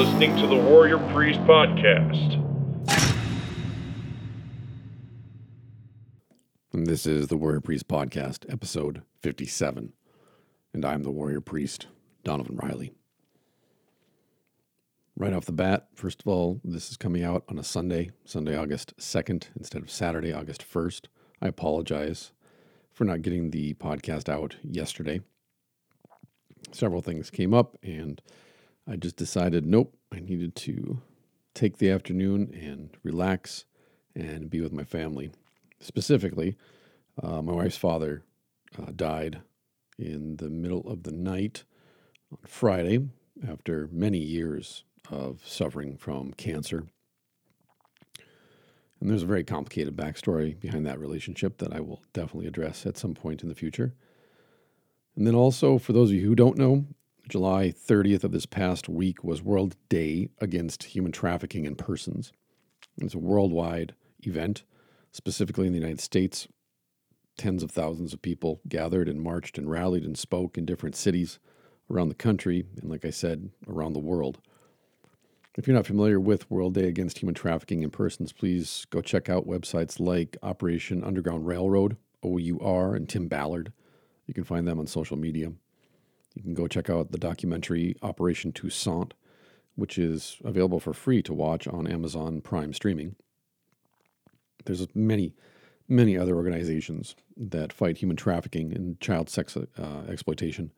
Listening to the Warrior Priest Podcast. This is the Warrior Priest Podcast, episode 57. And I'm the Warrior Priest, Donovan Riley. Right off the bat, first of all, this is coming out on a Sunday, Sunday, August 2nd, instead of Saturday, August 1st. I apologize for not getting the podcast out yesterday. Several things came up, and I just decided nope, I needed to take the afternoon and relax and be with my family. Specifically, uh, my wife's father uh, died in the middle of the night on Friday after many years of suffering from cancer. And there's a very complicated backstory behind that relationship that I will definitely address at some point in the future. And then also, for those of you who don't know, July 30th of this past week was World Day Against Human Trafficking in Persons. It's a worldwide event, specifically in the United States. Tens of thousands of people gathered and marched and rallied and spoke in different cities around the country, and like I said, around the world. If you're not familiar with World Day Against Human Trafficking in Persons, please go check out websites like Operation Underground Railroad, OUR, and Tim Ballard. You can find them on social media. You can go check out the documentary Operation Toussaint, which is available for free to watch on Amazon Prime streaming. There's many, many other organizations that fight human trafficking and child sex uh, exploitation.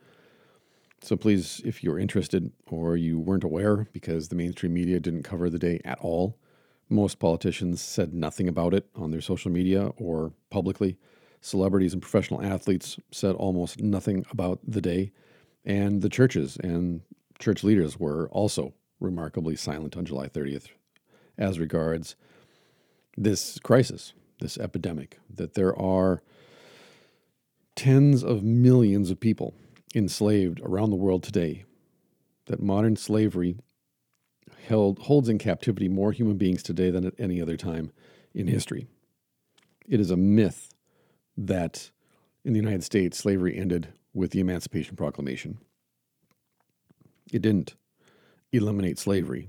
So please, if you're interested or you weren't aware because the mainstream media didn't cover the day at all, most politicians said nothing about it on their social media or publicly. Celebrities and professional athletes said almost nothing about the day. And the churches and church leaders were also remarkably silent on July 30th as regards this crisis, this epidemic, that there are tens of millions of people enslaved around the world today, that modern slavery held, holds in captivity more human beings today than at any other time in history. It is a myth that in the United States, slavery ended with the Emancipation Proclamation. It didn't eliminate slavery.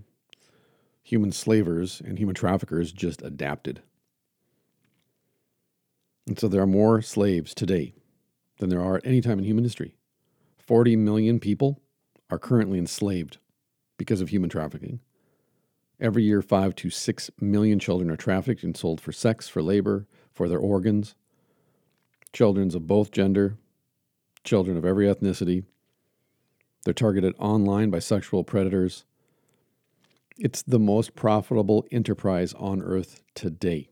Human slavers and human traffickers just adapted. And so there are more slaves today than there are at any time in human history. 40 million people are currently enslaved because of human trafficking. Every year, 5 to 6 million children are trafficked and sold for sex, for labor, for their organs. Children of both gender, children of every ethnicity. They're targeted online by sexual predators. It's the most profitable enterprise on earth today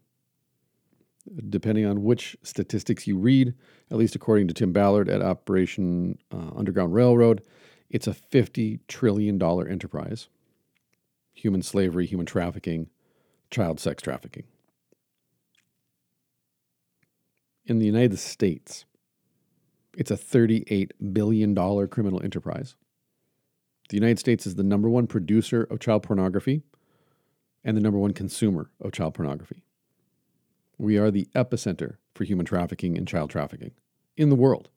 depending on which statistics you read, at least according to Tim Ballard at Operation uh, Underground Railroad, it's a $50 trillion enterprise. Human slavery, human trafficking, child sex trafficking. In the United States, it's a $38 billion criminal enterprise. The United States is the number one producer of child pornography and the number one consumer of child pornography. We are the epicenter for human trafficking and child trafficking in the world.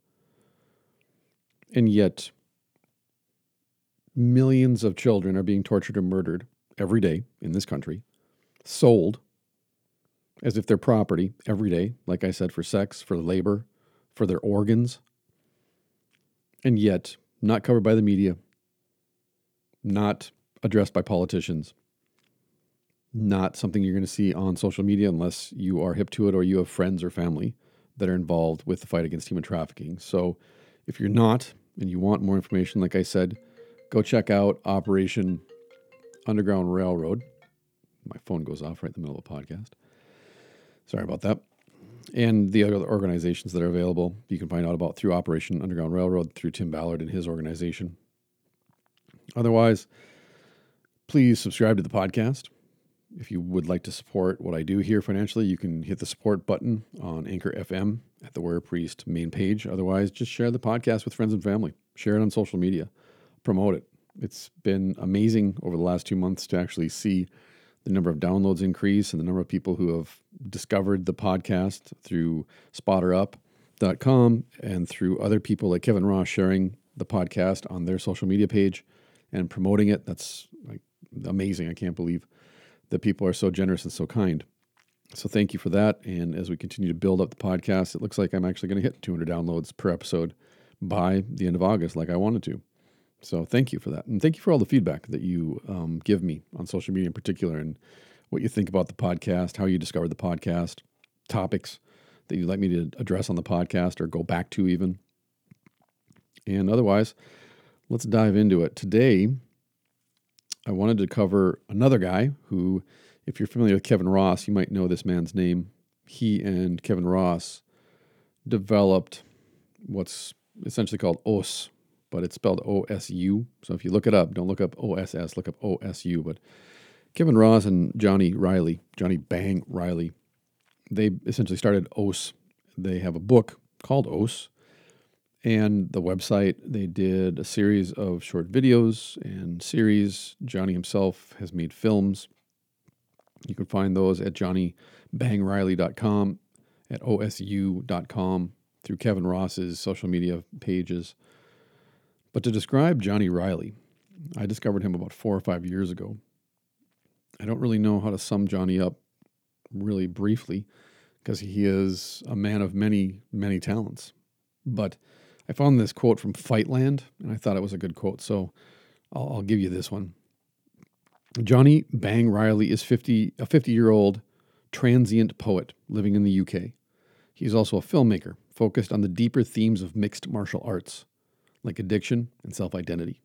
And yet, millions of children are being tortured and murdered every day in this country, sold as if they're property every day, like I said, for sex, for labor, for their organs, and yet not covered by the media, not addressed by politicians, not something you're going to see on social media unless you are hip to it or you have friends or family that are involved with the fight against human trafficking. So if you're not and you want more information, like I said, go check out Operation Underground Railroad. My phone goes off right in the middle of the podcast. Sorry about that. And the other organizations that are available, you can find out about through Operation Underground Railroad through Tim Ballard and his organization. Otherwise, please subscribe to the podcast. If you would like to support what I do here financially, you can hit the support button on Anchor FM at the Warrior Priest main page. Otherwise, just share the podcast with friends and family. Share it on social media. Promote it. It's been amazing over the last two months to actually see the number of downloads increase and the number of people who have discovered the podcast through spotterup.com and through other people like Kevin Ross sharing the podcast on their social media page and promoting it. That's like amazing. I can't believe that people are so generous and so kind. So thank you for that. And as we continue to build up the podcast, it looks like I'm actually going to hit 200 downloads per episode by the end of August, like I wanted to. So thank you for that. And thank you for all the feedback that you um, give me on social media in particular and what you think about the podcast, how you discovered the podcast, topics that you'd like me to address on the podcast or go back to even. And otherwise, let's dive into it. Today, I wanted to cover another guy who, if you're familiar with Kevin Ross, you might know this man's name. He and Kevin Ross developed what's essentially called OS, but it's spelled O S U. So if you look it up, don't look up O S S, look up O S U. But Kevin Ross and Johnny Riley, Johnny Bang Riley, they essentially started OS. They have a book called OS, and the website. They did a series of short videos and series. Johnny himself has made films. You can find those at johnnyBangRiley.com, at osu.com, through Kevin Ross's social media pages. But to describe Johnny Riley, I discovered him about four or five years ago. I don't really know how to sum Johnny up really briefly because he is a man of many, many talents. But I found this quote from Fightland and I thought it was a good quote. So I'll, I'll give you this one. Johnny Bang Riley is 50, a 50 year old transient poet living in the UK. He's also a filmmaker focused on the deeper themes of mixed martial arts like addiction and self identity.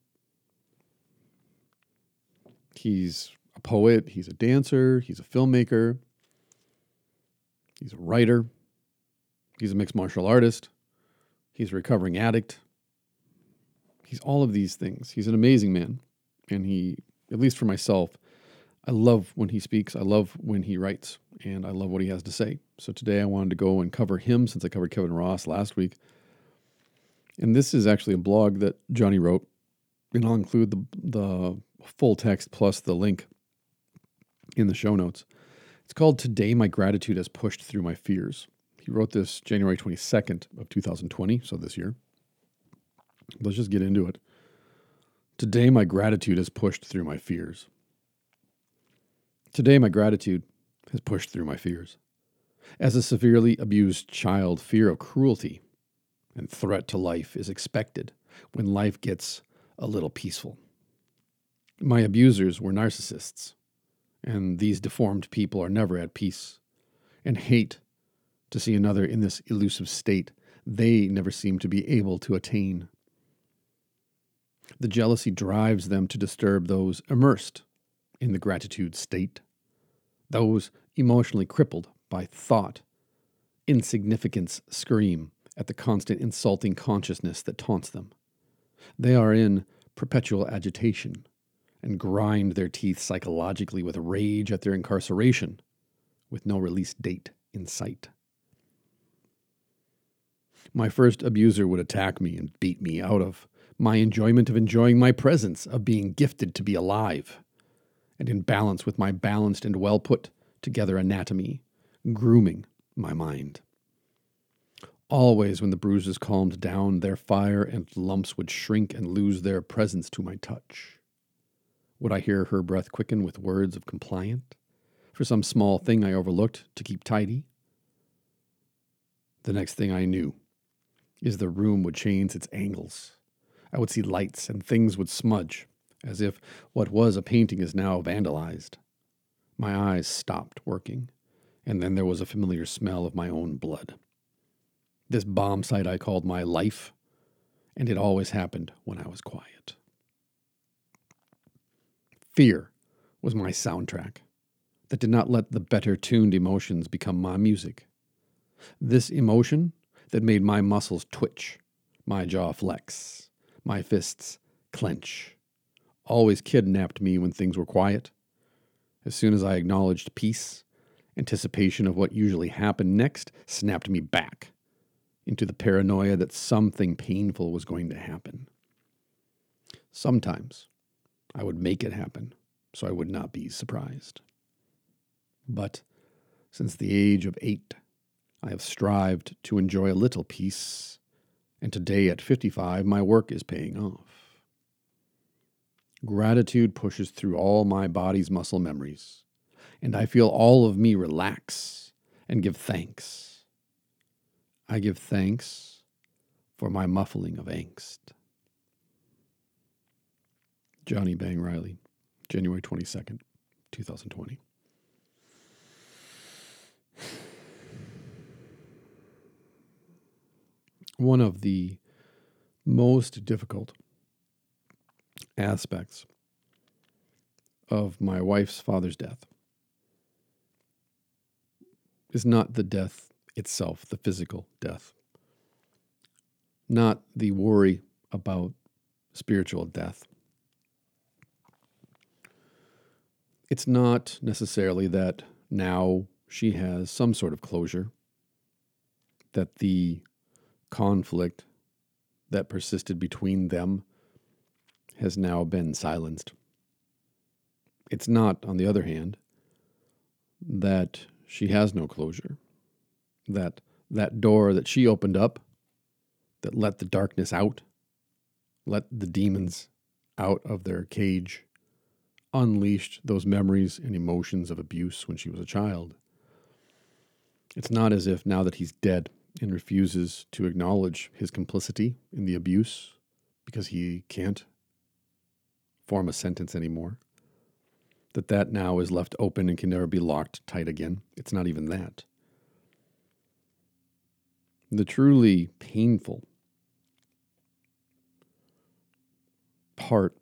He's a poet, he's a dancer, he's a filmmaker, he's a writer, he's a mixed martial artist, he's a recovering addict. He's all of these things. He's an amazing man. And he, at least for myself, I love when he speaks, I love when he writes, and I love what he has to say. So today I wanted to go and cover him since I covered Kevin Ross last week. And this is actually a blog that Johnny wrote, and I'll include the, the full text plus the link in the show notes. It's called Today My Gratitude Has Pushed Through My Fears. He wrote this January 22nd of 2020, so this year. Let's just get into it. Today my gratitude has pushed through my fears. Today my gratitude has pushed through my fears. As a severely abused child, fear of cruelty and threat to life is expected when life gets a little peaceful. My abusers were narcissists, and these deformed people are never at peace and hate to see another in this elusive state they never seem to be able to attain. The jealousy drives them to disturb those immersed in the gratitude state, those emotionally crippled by thought. Insignificance scream at the constant insulting consciousness that taunts them. They are in perpetual agitation and grind their teeth psychologically with rage at their incarceration, with no release date in sight. My first abuser would attack me and beat me out of my enjoyment of enjoying my presence, of being gifted to be alive, and in balance with my balanced and well put together anatomy, grooming my mind. Always, when the bruises calmed down, their fire and lumps would shrink and lose their presence to my touch. Would I hear her breath quicken with words of compliant for some small thing I overlooked to keep tidy? The next thing I knew is the room would change its angles. I would see lights and things would smudge, as if what was a painting is now vandalized. My eyes stopped working, and then there was a familiar smell of my own blood. This bomb site I called my life, and it always happened when I was quiet. Fear was my soundtrack that did not let the better tuned emotions become my music. This emotion that made my muscles twitch, my jaw flex, my fists clench, always kidnapped me when things were quiet. As soon as I acknowledged peace, anticipation of what usually happened next snapped me back into the paranoia that something painful was going to happen. Sometimes I would make it happen so I would not be surprised. But since the age of eight, I have strived to enjoy a little peace, and today at 55, my work is paying off. Gratitude pushes through all my body's muscle memories, and I feel all of me relax and give thanks. I give thanks for my muffling of angst. Johnny Bang Riley, January 22nd, 2020. One of the most difficult aspects of my wife's father's death is not the death itself, the physical death, not the worry about spiritual death. It's not necessarily that now she has some sort of closure, that the conflict that persisted between them has now been silenced. It's not, on the other hand, that she has no closure, that that door that she opened up, that let the darkness out, let the demons out of their cage, unleashed those memories and emotions of abuse when she was a child. It's not as if now that he's dead and refuses to acknowledge his complicity in the abuse because he can't form a sentence anymore. That that now is left open and can never be locked tight again. It's not even that. The truly painful part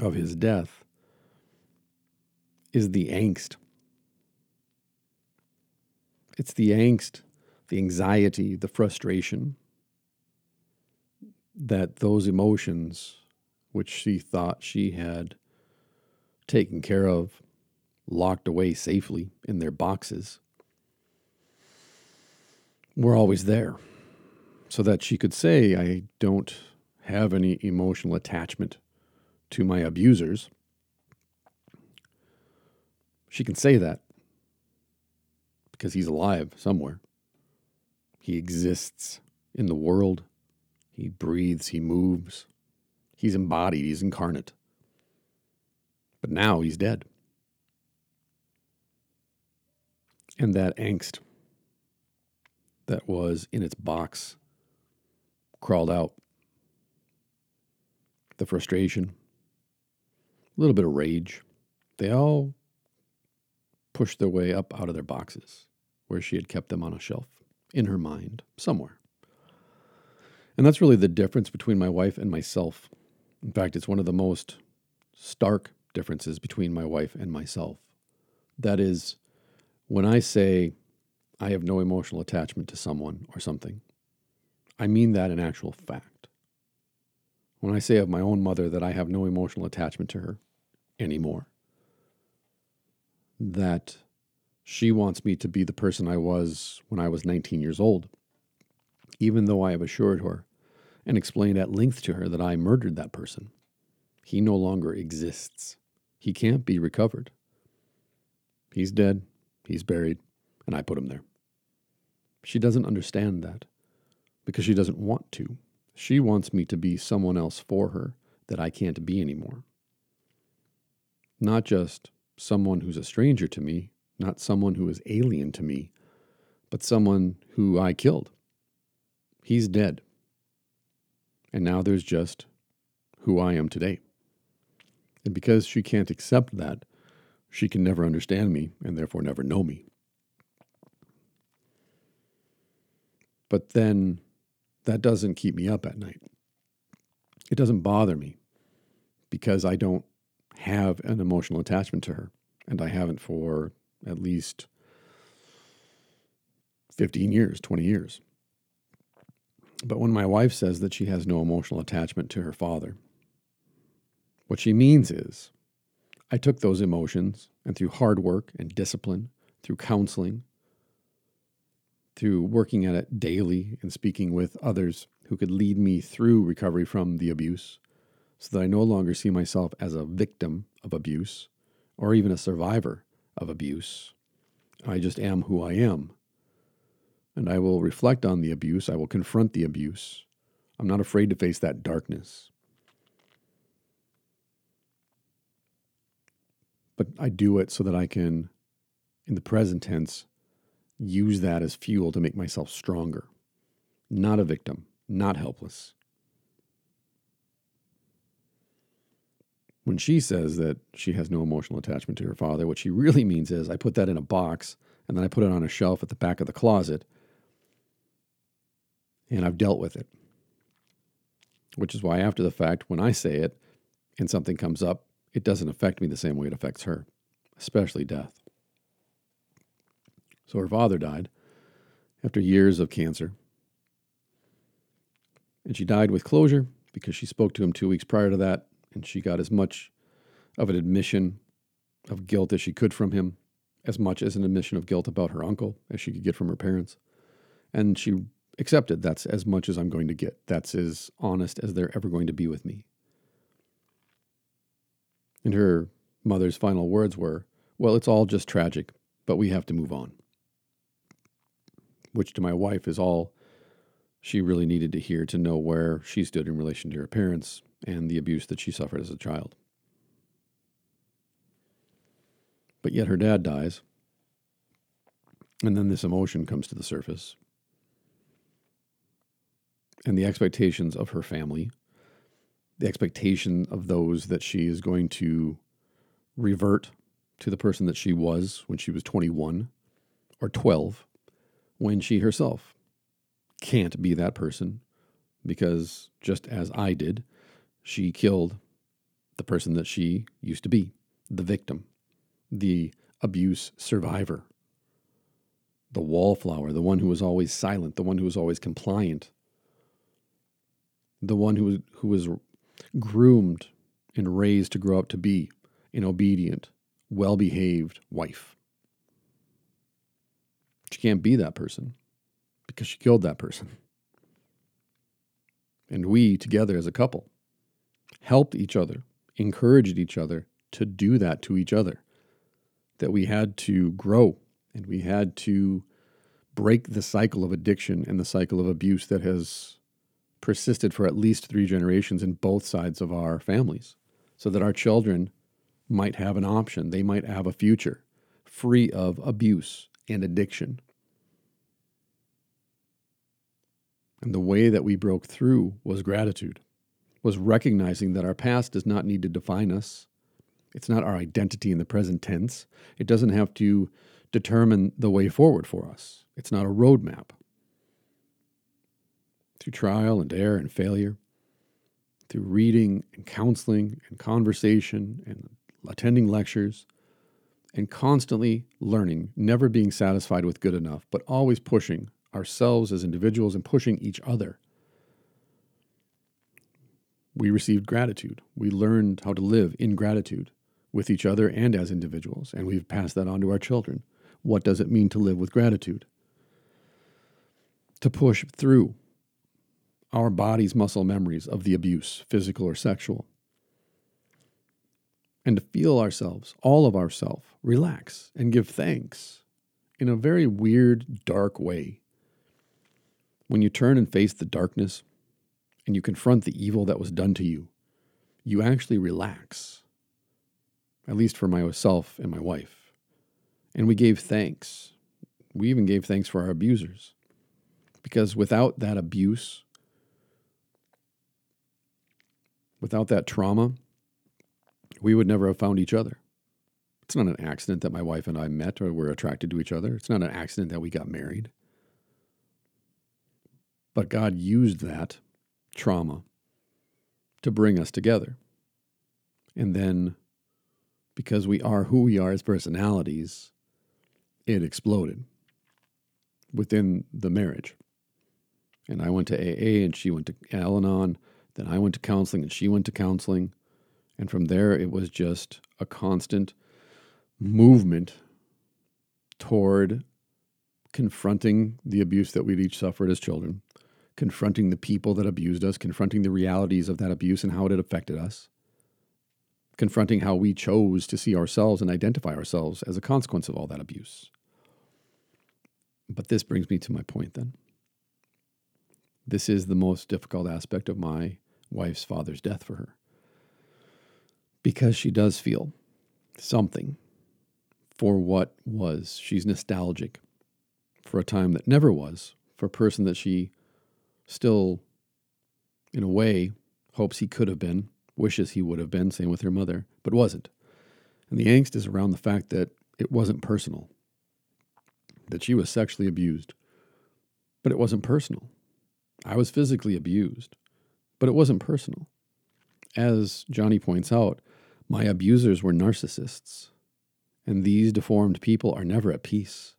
of his death is the angst. It's the angst, the anxiety, the frustration that those emotions which she thought she had taken care of, locked away safely in their boxes, were always there. So that she could say, I don't have any emotional attachment to my abusers. She can say that because he's alive somewhere. He exists in the world. He breathes, he moves. He's embodied, he's incarnate. But now he's dead. And that angst that was in its box crawled out. The frustration, a little bit of rage, they all pushed their way up out of their boxes where she had kept them on a shelf in her mind somewhere. And that's really the difference between my wife and myself. In fact, it's one of the most stark differences between my wife and myself. That is, when I say I have no emotional attachment to someone or something, I mean that in actual fact. When I say of my own mother that I have no emotional attachment to her anymore, that she wants me to be the person I was when I was 19 years old, even though I have assured her and explained at length to her that I murdered that person. He no longer exists. He can't be recovered. He's dead, he's buried, and I put him there. She doesn't understand that because she doesn't want to. She wants me to be someone else for her that I can't be anymore. Not just someone who's a stranger to me, not someone who is alien to me, but someone who I killed. He's dead. And now there's just who I am today. And because she can't accept that, she can never understand me and therefore never know me. But then that doesn't keep me up at night. It doesn't bother me because I don't have an emotional attachment to her, and I haven't for at least 15 years, 20 years. But when my wife says that she has no emotional attachment to her father, what she means is I took those emotions and through hard work and discipline, through counseling, through working at it daily and speaking with others who could lead me through recovery from the abuse, so that I no longer see myself as a victim of abuse or even a survivor of abuse. I just am who I am. And I will reflect on the abuse. I will confront the abuse. I'm not afraid to face that darkness. but I do it so that I can, in the present tense, use that as fuel to make myself stronger, not a victim, not helpless. When she says that she has no emotional attachment to her father, what she really means is I put that in a box and then I put it on a shelf at the back of the closet and I've dealt with it. Which is why, after the fact, when I say it and something comes up, it doesn't affect me the same way it affects her, especially death. So her father died after years of cancer. And she died with closure because she spoke to him two weeks prior to that, and she got as much of an admission of guilt as she could from him, as much as an admission of guilt about her uncle as she could get from her parents. And she accepted that's as much as I'm going to get. That's as honest as they're ever going to be with me. And her mother's final words were, Well, it's all just tragic, but we have to move on. Which to my wife is all she really needed to hear to know where she stood in relation to her parents and the abuse that she suffered as a child. But yet her dad dies. And then this emotion comes to the surface. And the expectations of her family the expectation of those that she is going to revert to the person that she was when she was 21 or 12 when she herself can't be that person because just as I did, she killed the person that she used to be, the victim, the abuse survivor, the wallflower, the one who was always silent, the one who was always compliant, the one who was, who was groomed and raised to grow up to be an obedient, well behaved wife. She can't be that person because she killed that person. And we, together as a couple, helped each other, encouraged each other to do that to each other. That we had to grow and we had to break the cycle of addiction and the cycle of abuse that has persisted for at least three generations in both sides of our families so that our children might have an option. They might have a future free of abuse and addiction. And the way that we broke through was gratitude, was recognizing that our past does not need to define us. It's not our identity in the present tense. It doesn't have to determine the way forward for us. It's not a roadmap through trial and error and failure, through reading and counseling and conversation and attending lectures, and constantly learning, never being satisfied with good enough, but always pushing ourselves as individuals and pushing each other. We received gratitude. We learned how to live in gratitude with each other and as individuals, and we've passed that on to our children. What does it mean to live with gratitude? To push through our body's muscle memories of the abuse, physical or sexual. And to feel ourselves, all of ourselves, relax and give thanks in a very weird, dark way. When you turn and face the darkness and you confront the evil that was done to you, you actually relax, at least for myself and my wife. And we gave thanks. We even gave thanks for our abusers. Because without that abuse, Without that trauma, we would never have found each other. It's not an accident that my wife and I met or were attracted to each other. It's not an accident that we got married. But God used that trauma to bring us together. And then, because we are who we are as personalities, it exploded within the marriage. And I went to AA and she went to Al Anon then I went to counseling and she went to counseling. And from there, it was just a constant movement toward confronting the abuse that we'd each suffered as children, confronting the people that abused us, confronting the realities of that abuse and how it had affected us, confronting how we chose to see ourselves and identify ourselves as a consequence of all that abuse. But this brings me to my point then. This is the most difficult aspect of my wife's father's death for her. Because she does feel something for what was. She's nostalgic for a time that never was, for a person that she still, in a way, hopes he could have been, wishes he would have been, same with her mother, but wasn't. And the angst is around the fact that it wasn't personal, that she was sexually abused, but it wasn't personal. I was physically abused, but it wasn't personal. As Johnny points out, my abusers were narcissists, and these deformed people are never at peace,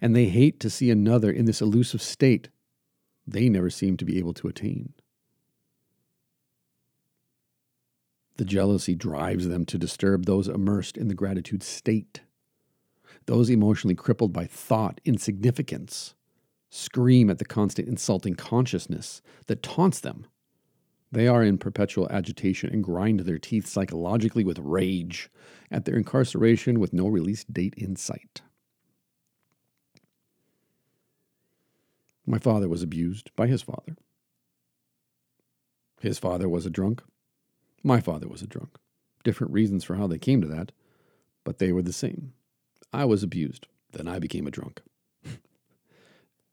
and they hate to see another in this elusive state they never seem to be able to attain. The jealousy drives them to disturb those immersed in the gratitude state. Those emotionally crippled by thought insignificance scream at the constant insulting consciousness that taunts them. They are in perpetual agitation and grind their teeth psychologically with rage at their incarceration with no release date in sight. My father was abused by his father. His father was a drunk. My father was a drunk. Different reasons for how they came to that, but they were the same. I was abused. Then I became a drunk.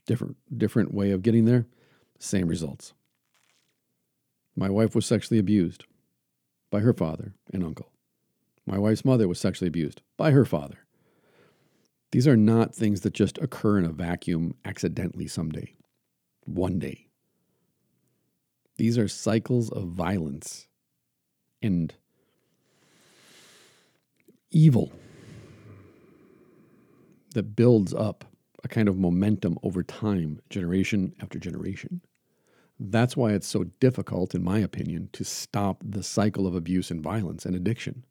different different way of getting there, same results. My wife was sexually abused by her father and uncle. My wife's mother was sexually abused by her father. These are not things that just occur in a vacuum accidentally someday, one day. These are cycles of violence and evil that builds up a kind of momentum over time, generation after generation. That's why it's so difficult, in my opinion, to stop the cycle of abuse and violence and addiction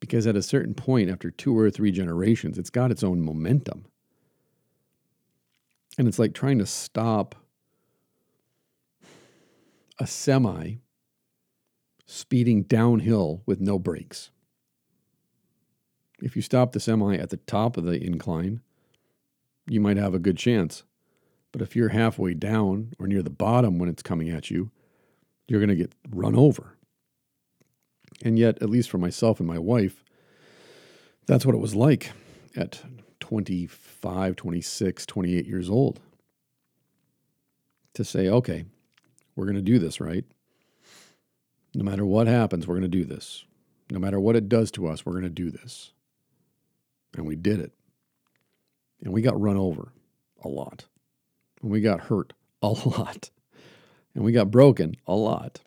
because at a certain point, after two or three generations, it's got its own momentum. And it's like trying to stop a semi speeding downhill with no brakes. If you stop the semi at the top of the incline, you might have a good chance. But if you're halfway down or near the bottom when it's coming at you, you're going to get run over. And yet, at least for myself and my wife, that's what it was like at 25, 26, 28 years old. To say, okay, we're going to do this, right? No matter what happens, we're going to do this. No matter what it does to us, we're going to do this. And we did it. And we got run over a lot. And we got hurt a lot. And we got broken a lot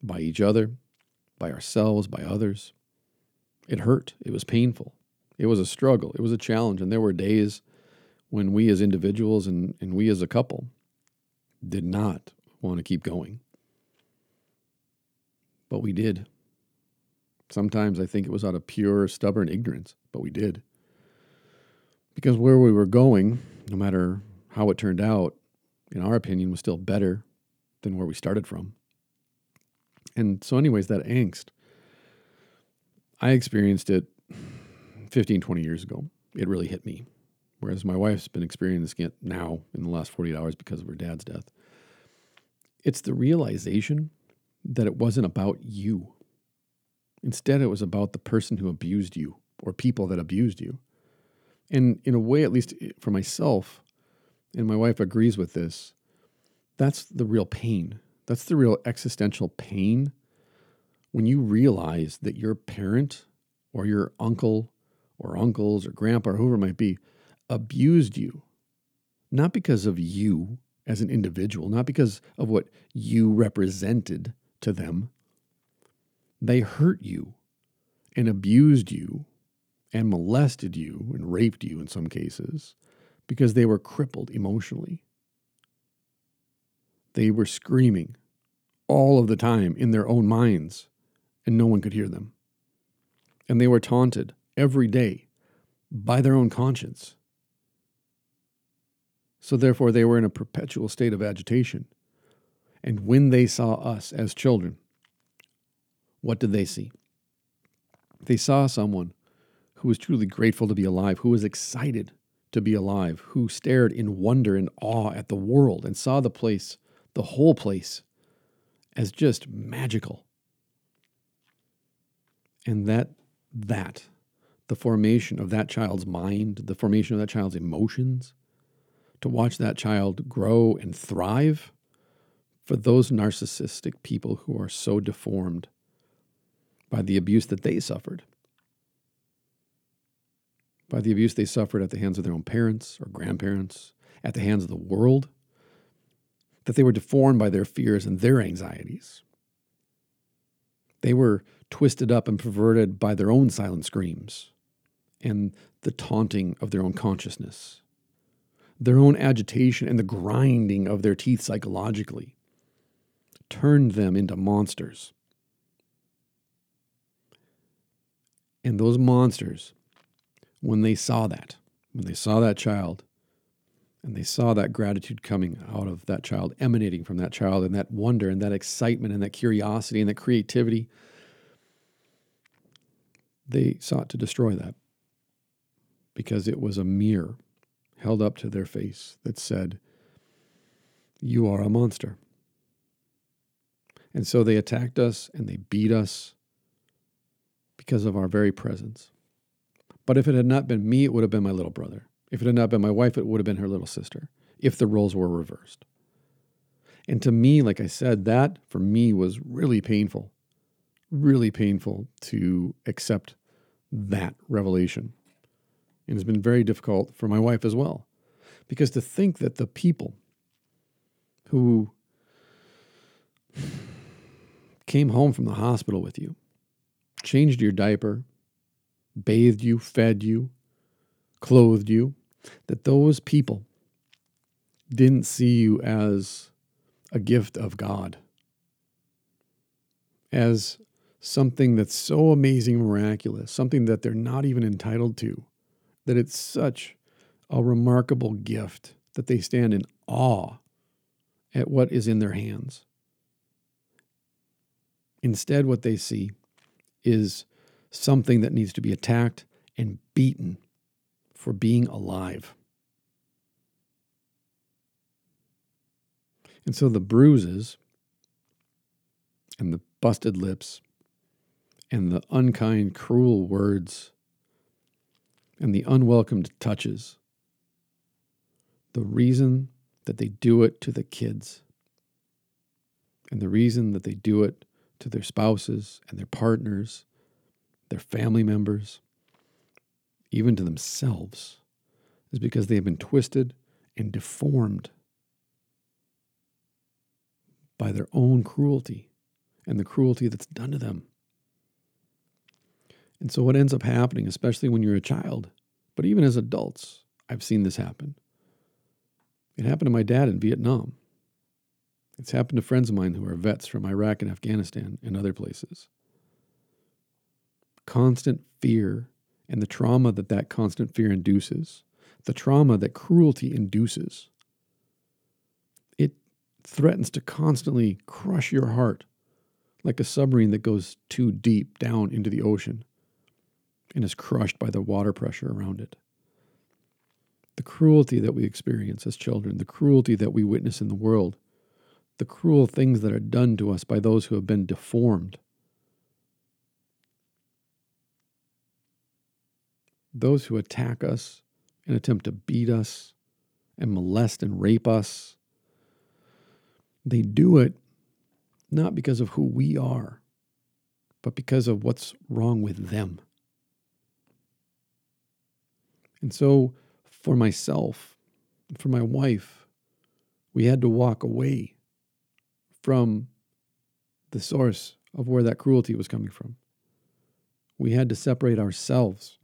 by each other, by ourselves, by others. It hurt. It was painful. It was a struggle. It was a challenge. And there were days when we as individuals and, and we as a couple did not want to keep going. But we did. Sometimes I think it was out of pure, stubborn ignorance, but we did. Because where we were going, no matter how it turned out, in our opinion, was still better than where we started from. And so, anyways, that angst, I experienced it 15, 20 years ago. It really hit me. Whereas my wife's been experiencing it now in the last 48 hours because of her dad's death. It's the realization that it wasn't about you. Instead, it was about the person who abused you or people that abused you. And in a way, at least eh, for myself, and my wife agrees with this, that's the real pain. That's the real existential pain when you realize that your parent or your uncle or uncles or grandpa or whoever it might be abused you, not because of you as an individual, not because of what you represented to them. They hurt you and abused you and molested you and raped you in some cases because they were crippled emotionally. They were screaming all of the time in their own minds, and no one could hear them. And they were taunted every day by their own conscience. So, therefore, they were in a perpetual state of agitation. And when they saw us as children, what did they see? They saw someone who was truly grateful to be alive, who was excited to be alive, who stared in wonder and awe at the world and saw the place, the whole place, as just magical. And that that, the formation of that child's mind, the formation of that child's emotions, to watch that child grow and thrive for those narcissistic people who are so deformed by the abuse that they suffered, by the abuse they suffered at the hands of their own parents or grandparents, at the hands of the world, that they were deformed by their fears and their anxieties. They were twisted up and perverted by their own silent screams and the taunting of their own consciousness, their own agitation and the grinding of their teeth psychologically turned them into monsters. And those monsters, when they saw that, when they saw that child, and they saw that gratitude coming out of that child, emanating from that child, and that wonder and that excitement and that curiosity and that creativity, they sought to destroy that because it was a mirror held up to their face that said, You are a monster. And so they attacked us and they beat us because of our very presence. But if it had not been me, it would have been my little brother. If it had not been my wife, it would have been her little sister, if the roles were reversed. And to me, like I said, that for me was really painful, really painful to accept that revelation. And it's been very difficult for my wife as well. Because to think that the people who came home from the hospital with you, changed your diaper, bathed you, fed you, clothed you, that those people didn't see you as a gift of God, as something that's so amazing, miraculous, something that they're not even entitled to, that it's such a remarkable gift that they stand in awe at what is in their hands. Instead, what they see is something that needs to be attacked and beaten for being alive. And so the bruises and the busted lips and the unkind, cruel words and the unwelcomed touches, the reason that they do it to the kids and the reason that they do it to their spouses and their partners, their family members, even to themselves, is because they have been twisted and deformed by their own cruelty and the cruelty that's done to them. And so, what ends up happening, especially when you're a child, but even as adults, I've seen this happen. It happened to my dad in Vietnam. It's happened to friends of mine who are vets from Iraq and Afghanistan and other places. Constant fear and the trauma that that constant fear induces, the trauma that cruelty induces, it threatens to constantly crush your heart like a submarine that goes too deep down into the ocean and is crushed by the water pressure around it. The cruelty that we experience as children, the cruelty that we witness in the world, the cruel things that are done to us by those who have been deformed. Those who attack us and attempt to beat us and molest and rape us, they do it not because of who we are, but because of what's wrong with them. And so, for myself, for my wife, we had to walk away from the source of where that cruelty was coming from. We had to separate ourselves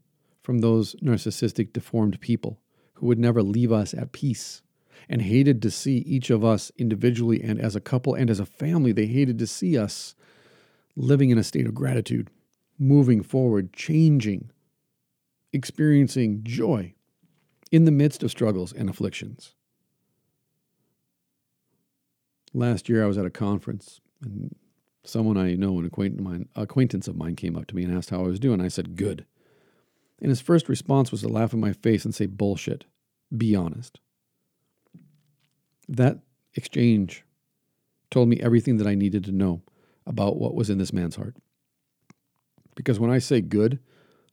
from those narcissistic, deformed people who would never leave us at peace and hated to see each of us individually and as a couple and as a family. They hated to see us living in a state of gratitude, moving forward, changing, experiencing joy in the midst of struggles and afflictions. Last year, I was at a conference, and someone I know, an acquaintance of mine, came up to me and asked how I was doing. I said, Good. And his first response was to laugh in my face and say, Bullshit. Be honest. That exchange told me everything that I needed to know about what was in this man's heart. Because when I say good,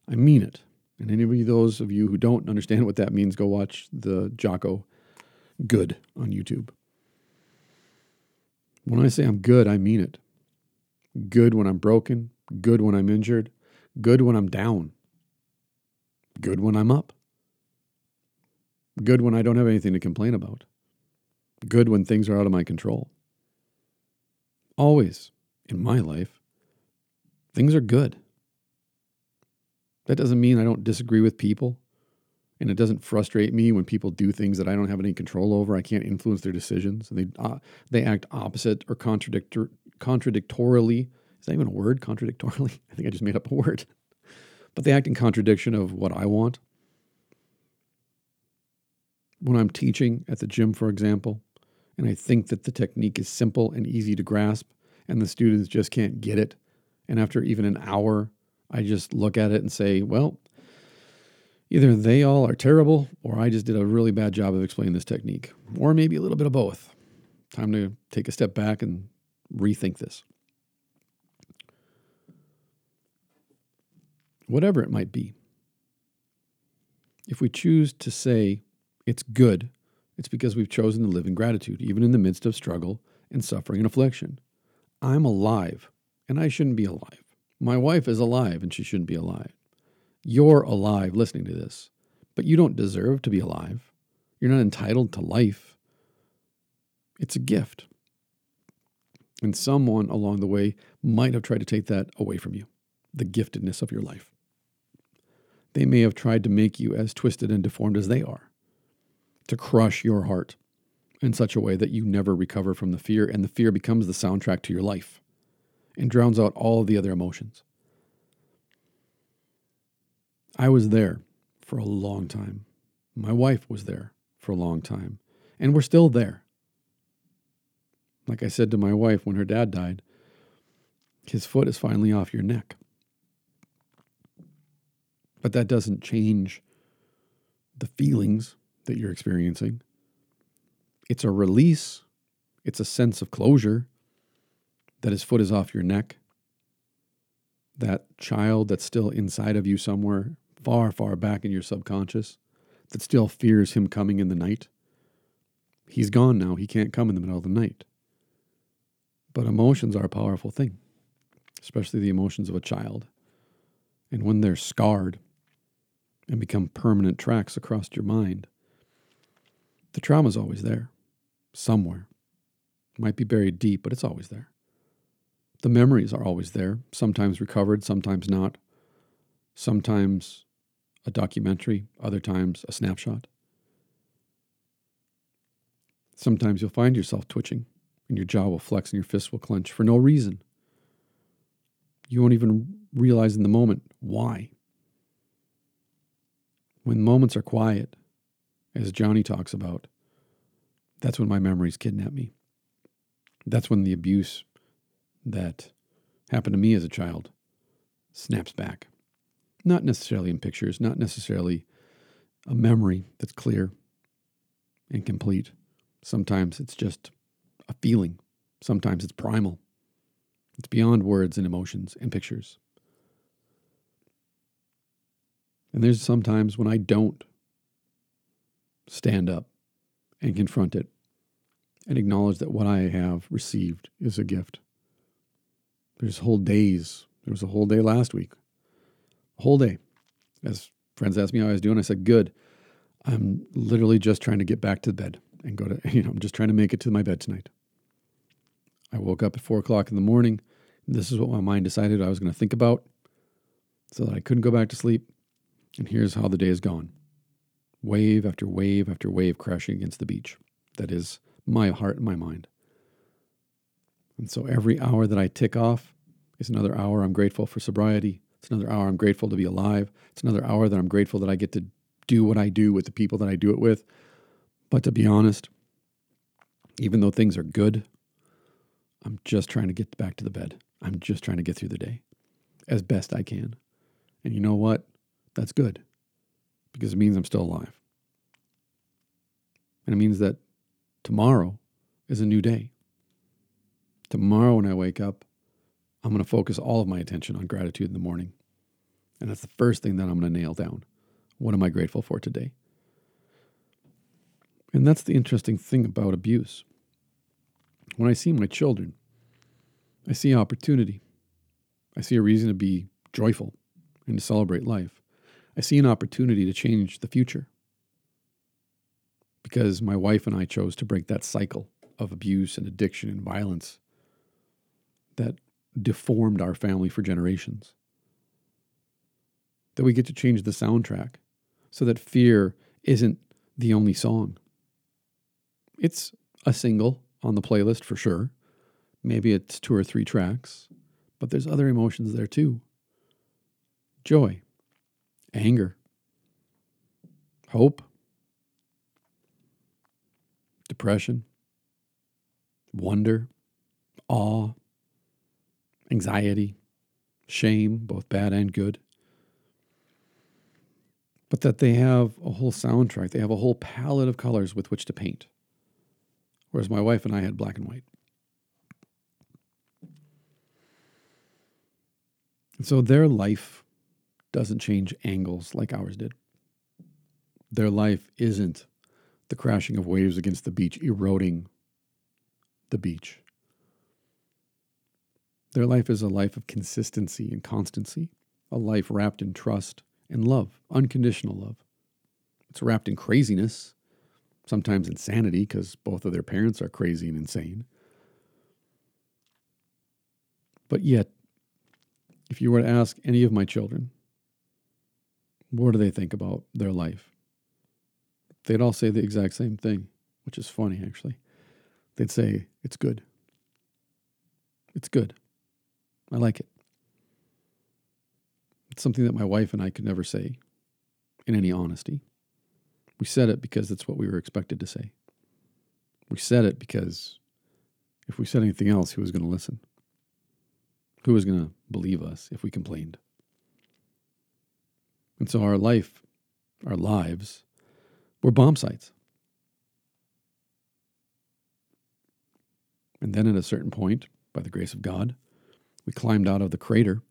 I mean it. And any of those of you who don't understand what that means, go watch the Jocko Good on YouTube. When I say I'm good, I mean it. Good when I'm broken, good when I'm injured, good when I'm down, good when I'm up, good when I don't have anything to complain about, good when things are out of my control. Always in my life, things are good. That doesn't mean I don't disagree with people. And it doesn't frustrate me when people do things that I don't have any control over. I can't influence their decisions. And they, uh, they act opposite or contradictor, contradictorily. Is that even a word? Contradictorily? I think I just made up a word. But they act in contradiction of what I want. When I'm teaching at the gym, for example, and I think that the technique is simple and easy to grasp, and the students just can't get it. And after even an hour I just look at it and say, well, either they all are terrible or I just did a really bad job of explaining this technique, or maybe a little bit of both. Time to take a step back and rethink this. Whatever it might be, if we choose to say it's good, it's because we've chosen to live in gratitude, even in the midst of struggle and suffering and affliction. I'm alive, and I shouldn't be alive. My wife is alive and she shouldn't be alive. You're alive listening to this, but you don't deserve to be alive. You're not entitled to life. It's a gift. And someone along the way might have tried to take that away from you, the giftedness of your life. They may have tried to make you as twisted and deformed as they are, to crush your heart in such a way that you never recover from the fear, and the fear becomes the soundtrack to your life and drowns out all the other emotions. I was there for a long time. My wife was there for a long time, and we're still there. Like I said to my wife when her dad died, his foot is finally off your neck. But that doesn't change the feelings that you're experiencing. It's a release, it's a sense of closure, that his foot is off your neck, that child that's still inside of you somewhere, far, far back in your subconscious, that still fears him coming in the night. He's gone now. He can't come in the middle of the night. But emotions are a powerful thing, especially the emotions of a child. And when they're scarred and become permanent tracks across your mind, the trauma's always there, somewhere. It might be buried deep, but it's always there. The memories are always there, sometimes recovered, sometimes not. Sometimes a documentary, other times a snapshot. Sometimes you'll find yourself twitching and your jaw will flex and your fists will clench for no reason. You won't even realize in the moment why. When moments are quiet, as Johnny talks about, that's when my memories kidnap me. That's when the abuse that happened to me as a child snaps back. Not necessarily in pictures, not necessarily a memory that's clear and complete. Sometimes it's just a feeling. Sometimes it's primal. It's beyond words and emotions and pictures. And there's sometimes when I don't stand up and confront it and acknowledge that what I have received is a gift. There's whole days. There was a whole day last week. A whole day. As friends asked me how I was doing, I said, good. I'm literally just trying to get back to bed and go to, you know, I'm just trying to make it to my bed tonight. I woke up at four o'clock in the morning. This is what my mind decided I was going to think about so that I couldn't go back to sleep. And here's how the day has gone wave after wave after wave crashing against the beach. That is my heart and my mind. And so every hour that I tick off is another hour I'm grateful for sobriety. It's another hour I'm grateful to be alive. It's another hour that I'm grateful that I get to do what I do with the people that I do it with. But to be honest, even though things are good, I'm just trying to get back to the bed. I'm just trying to get through the day as best I can. And you know what? That's good because it means I'm still alive. And it means that tomorrow is a new day. Tomorrow, when I wake up, I'm going to focus all of my attention on gratitude in the morning. And that's the first thing that I'm going to nail down. What am I grateful for today? And that's the interesting thing about abuse. When I see my children, I see opportunity. I see a reason to be joyful and to celebrate life. I see an opportunity to change the future because my wife and I chose to break that cycle of abuse and addiction and violence that deformed our family for generations. That we get to change the soundtrack so that fear isn't the only song. It's a single on the playlist for sure. Maybe it's two or three tracks, but there's other emotions there too joy, anger, hope, depression, wonder, awe, anxiety, shame, both bad and good. But that they have a whole soundtrack, they have a whole palette of colors with which to paint. Whereas my wife and I had black and white. And so their life doesn't change angles like ours did. Their life isn't the crashing of waves against the beach eroding the beach. Their life is a life of consistency and constancy, a life wrapped in trust and love, unconditional love. It's wrapped in craziness, sometimes insanity, because both of their parents are crazy and insane. But yet, if you were to ask any of my children, what do they think about their life? They'd all say the exact same thing, which is funny, actually. They'd say, It's good. It's good. I like it. It's something that my wife and I could never say in any honesty. We said it because it's what we were expected to say. We said it because if we said anything else, who was going to listen? Who was going to believe us if we complained? And so our life, our lives, were bomb sites. And then at a certain point, by the grace of God, we climbed out of the crater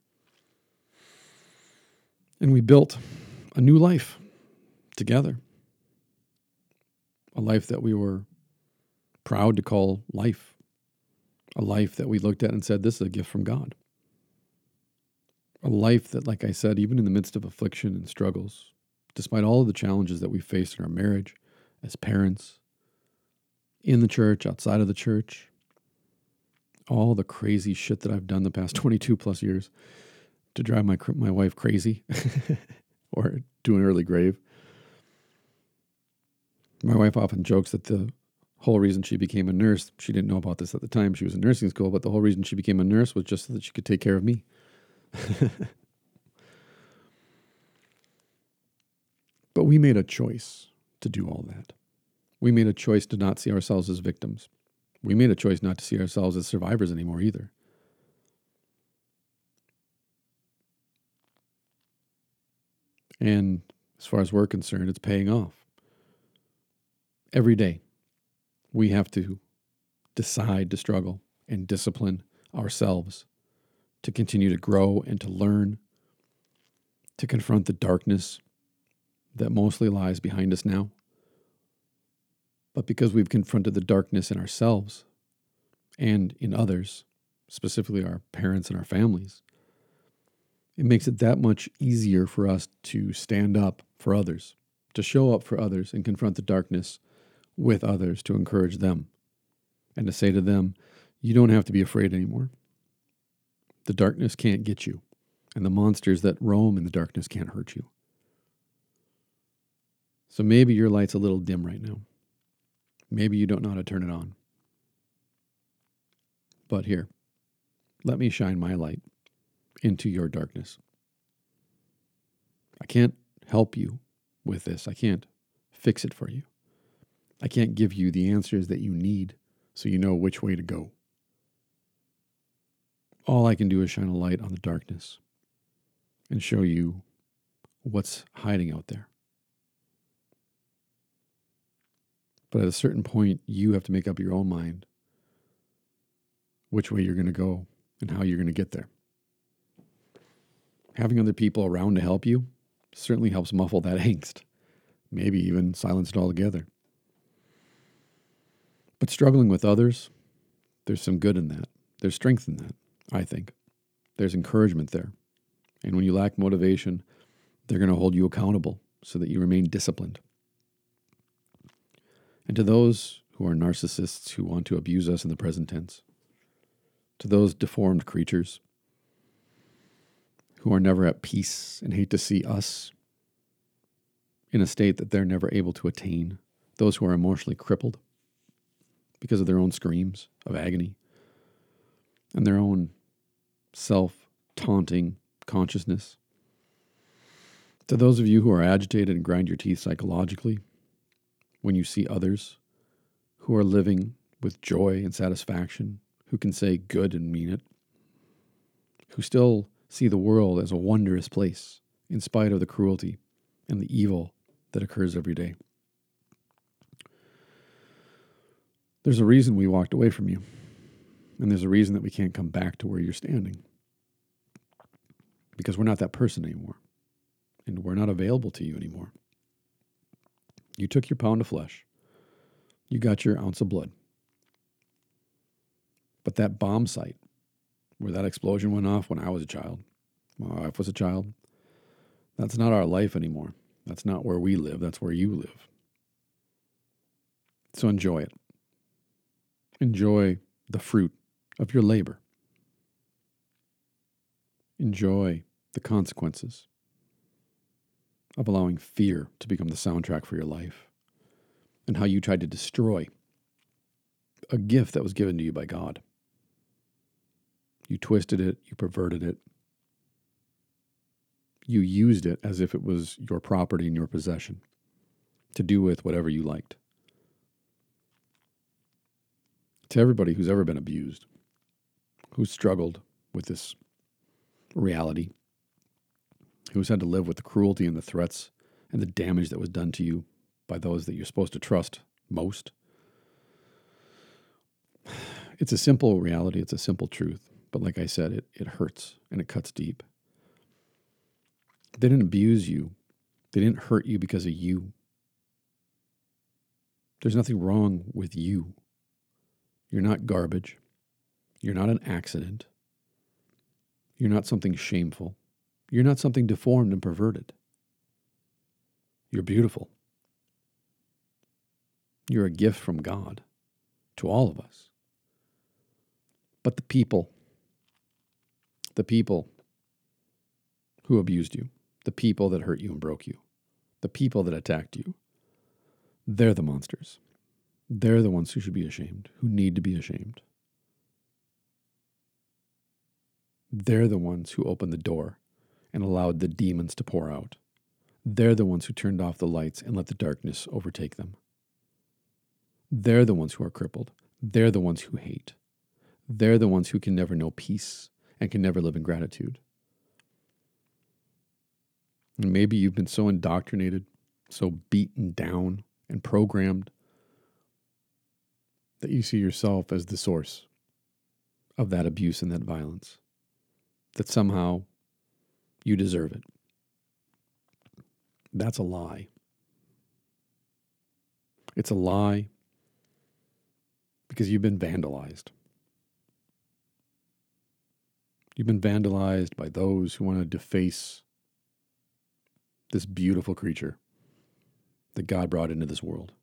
and we built a new life together. A life that we were proud to call life. A life that we looked at and said, This is a gift from God. A life that, like I said, even in the midst of affliction and struggles, despite all of the challenges that we faced in our marriage, as parents, in the church, outside of the church, all the crazy shit that I've done the past 22 plus years to drive my my wife crazy or to an early grave. My wife often jokes that the whole reason she became a nurse, she didn't know about this at the time. She was in nursing school, but the whole reason she became a nurse was just so that she could take care of me. but we made a choice to do all that. We made a choice to not see ourselves as victims. We made a choice not to see ourselves as survivors anymore either. And as far as we're concerned, it's paying off. Every day, we have to decide to struggle and discipline ourselves to continue to grow and to learn, to confront the darkness that mostly lies behind us now. But because we've confronted the darkness in ourselves and in others, specifically our parents and our families, it makes it that much easier for us to stand up for others, to show up for others and confront the darkness with others to encourage them and to say to them, you don't have to be afraid anymore. The darkness can't get you, and the monsters that roam in the darkness can't hurt you. So maybe your light's a little dim right now. Maybe you don't know how to turn it on. But here, let me shine my light into your darkness. I can't help you with this. I can't fix it for you. I can't give you the answers that you need so you know which way to go. All I can do is shine a light on the darkness and show you what's hiding out there. But at a certain point, you have to make up your own mind which way you're going to go and how you're going to get there. Having other people around to help you certainly helps muffle that angst, maybe even silence it altogether. But struggling with others, there's some good in that. There's strength in that, I think. There's encouragement there. And when you lack motivation, they're going to hold you accountable so that you remain disciplined. And to those who are narcissists who want to abuse us in the present tense, to those deformed creatures who are never at peace and hate to see us in a state that they're never able to attain, those who are emotionally crippled because of their own screams of agony and their own self taunting consciousness. To those of you who are agitated and grind your teeth psychologically when you see others who are living with joy and satisfaction, who can say good and mean it, who still see the world as a wondrous place in spite of the cruelty and the evil that occurs every day. There's a reason we walked away from you, and there's a reason that we can't come back to where you're standing. Because we're not that person anymore, and we're not available to you anymore. You took your pound of flesh, you got your ounce of blood. But that bomb site where that explosion went off when I was a child, my wife was a child, that's not our life anymore. That's not where we live, that's where you live. So enjoy it. Enjoy the fruit of your labor. Enjoy the consequences of allowing fear to become the soundtrack for your life and how you tried to destroy a gift that was given to you by God. You twisted it, you perverted it, you used it as if it was your property and your possession to do with whatever you liked. To everybody who's ever been abused, who's struggled with this reality, who's had to live with the cruelty and the threats and the damage that was done to you by those that you're supposed to trust most. It's a simple reality, it's a simple truth. But like I said, it, it hurts and it cuts deep. They didn't abuse you, they didn't hurt you because of you. There's nothing wrong with you. You're not garbage. You're not an accident. You're not something shameful. You're not something deformed and perverted. You're beautiful. You're a gift from God to all of us. But the people, the people who abused you, the people that hurt you and broke you, the people that attacked you, they're the monsters. They're the ones who should be ashamed, who need to be ashamed. They're the ones who opened the door and allowed the demons to pour out. They're the ones who turned off the lights and let the darkness overtake them. They're the ones who are crippled. They're the ones who hate. They're the ones who can never know peace and can never live in gratitude. And maybe you've been so indoctrinated, so beaten down and programmed that you see yourself as the source of that abuse and that violence, that somehow you deserve it. That's a lie. It's a lie because you've been vandalized. You've been vandalized by those who want to deface this beautiful creature that God brought into this world.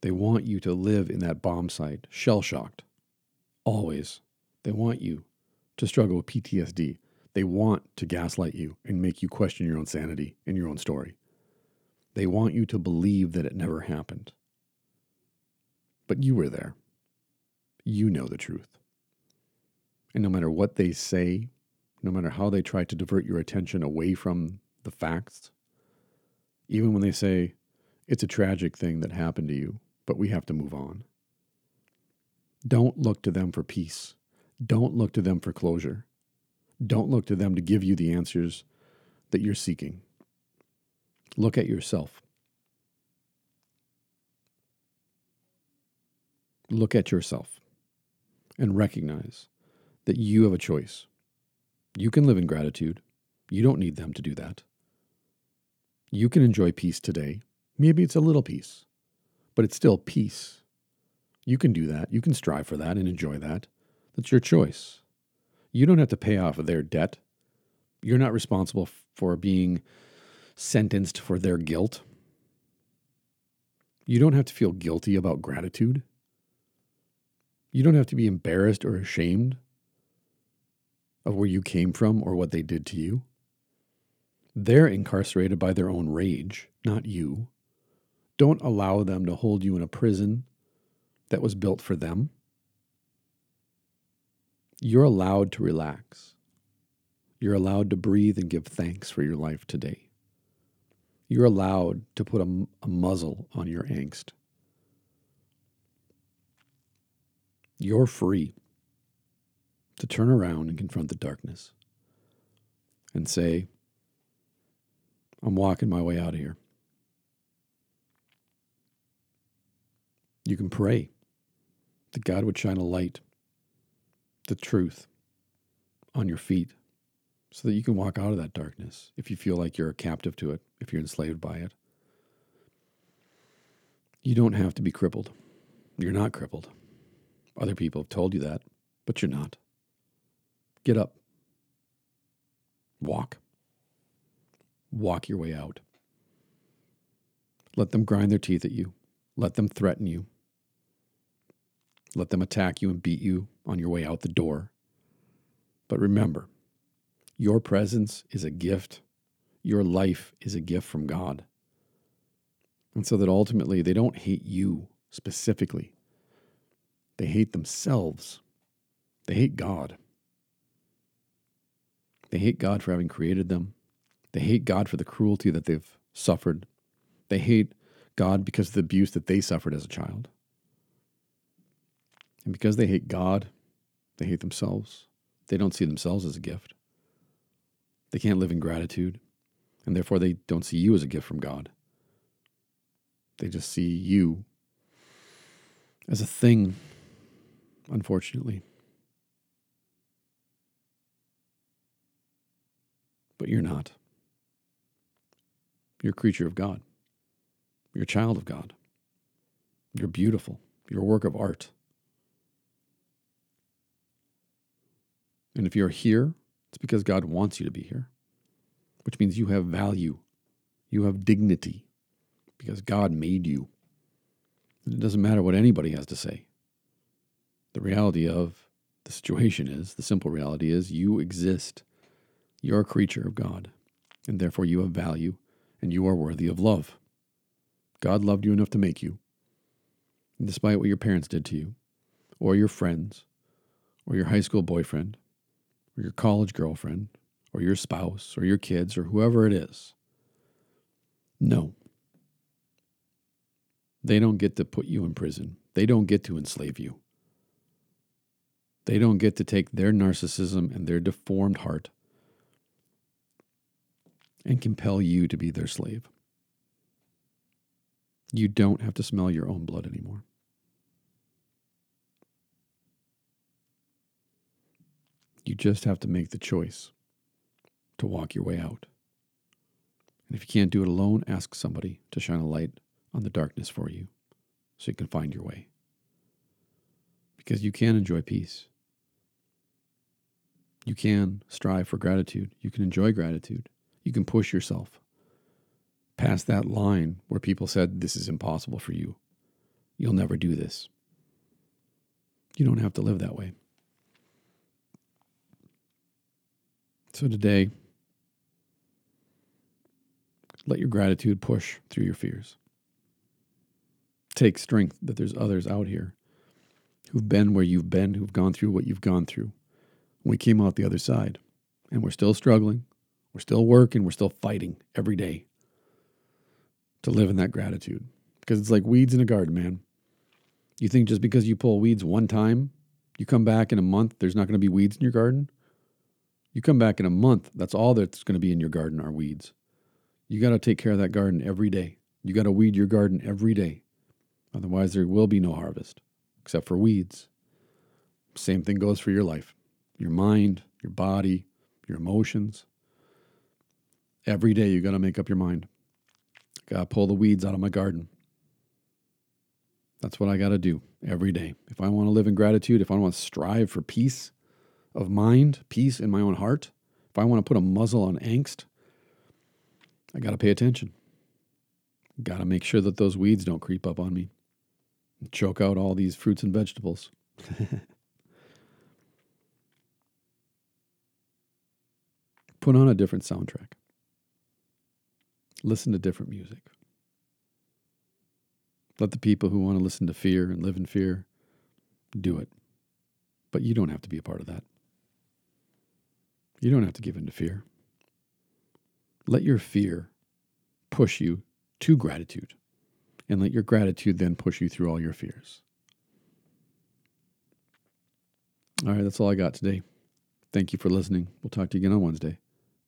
They want you to live in that bomb site, shell shocked, always. They want you to struggle with PTSD. They want to gaslight you and make you question your own sanity and your own story. They want you to believe that it never happened. But you were there. You know the truth. And no matter what they say, no matter how they try to divert your attention away from the facts, even when they say it's a tragic thing that happened to you, but we have to move on. Don't look to them for peace. Don't look to them for closure. Don't look to them to give you the answers that you're seeking. Look at yourself. Look at yourself and recognize that you have a choice. You can live in gratitude. You don't need them to do that. You can enjoy peace today. Maybe it's a little peace, but it's still peace. You can do that. You can strive for that and enjoy that. That's your choice. You don't have to pay off their debt. You're not responsible for being sentenced for their guilt. You don't have to feel guilty about gratitude. You don't have to be embarrassed or ashamed of where you came from or what they did to you. They're incarcerated by their own rage, not you. Don't allow them to hold you in a prison that was built for them. You're allowed to relax. You're allowed to breathe and give thanks for your life today. You're allowed to put a, a muzzle on your angst. You're free to turn around and confront the darkness and say, I'm walking my way out of here. You can pray that God would shine a light, the truth, on your feet so that you can walk out of that darkness if you feel like you're a captive to it, if you're enslaved by it. You don't have to be crippled. You're not crippled. Other people have told you that, but you're not. Get up. Walk. Walk your way out. Let them grind their teeth at you. Let them threaten you. Let them attack you and beat you on your way out the door. But remember, your presence is a gift. Your life is a gift from God. And so that ultimately they don't hate you specifically, they hate themselves. They hate God. They hate God for having created them. They hate God for the cruelty that they've suffered. They hate God because of the abuse that they suffered as a child. And because they hate God, they hate themselves. They don't see themselves as a gift. They can't live in gratitude, and therefore they don't see you as a gift from God. They just see you as a thing, unfortunately. But you're not. You're a creature of God. You're a child of God. You're beautiful. You're a work of art. And if you're here, it's because God wants you to be here, which means you have value, you have dignity, because God made you. And it doesn't matter what anybody has to say. The reality of the situation is, the simple reality is, you exist. You're a creature of God, and therefore you have value, and you are worthy of love. God loved you enough to make you. And despite what your parents did to you, or your friends, or your high school boyfriend, or your college girlfriend, or your spouse, or your kids, or whoever it is. No. They don't get to put you in prison. They don't get to enslave you. They don't get to take their narcissism and their deformed heart and compel you to be their slave. You don't have to smell your own blood anymore. You just have to make the choice to walk your way out. And if you can't do it alone, ask somebody to shine a light on the darkness for you so you can find your way. Because you can enjoy peace. You can strive for gratitude. You can enjoy gratitude. You can push yourself past that line where people said, This is impossible for you. You'll never do this. You don't have to live that way. So today, let your gratitude push through your fears. Take strength that there's others out here who've been where you've been, who've gone through what you've gone through. We came out the other side, and we're still struggling. We're still working. We're still fighting every day to live in that gratitude because it's like weeds in a garden, man. You think just because you pull weeds one time, you come back in a month, there's not going to be weeds in your garden? You come back in a month, that's all that's going to be in your garden are weeds. You got to take care of that garden every day. You got to weed your garden every day. Otherwise, there will be no harvest except for weeds. Same thing goes for your life, your mind, your body, your emotions. Every day you got to make up your mind. Got to pull the weeds out of my garden. That's what I got to do every day. If I want to live in gratitude, if I want to strive for peace of mind, peace in my own heart, if I want to put a muzzle on angst, I got to pay attention. Got to make sure that those weeds don't creep up on me and choke out all these fruits and vegetables. Put on a different soundtrack. Listen to different music. Let the people who want to listen to fear and live in fear do it. But you don't have to be a part of that. You don't have to give in to fear. Let your fear push you to gratitude, and let your gratitude then push you through all your fears. All right, that's all I got today. Thank you for listening. We'll talk to you again on Wednesday.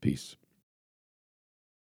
Peace.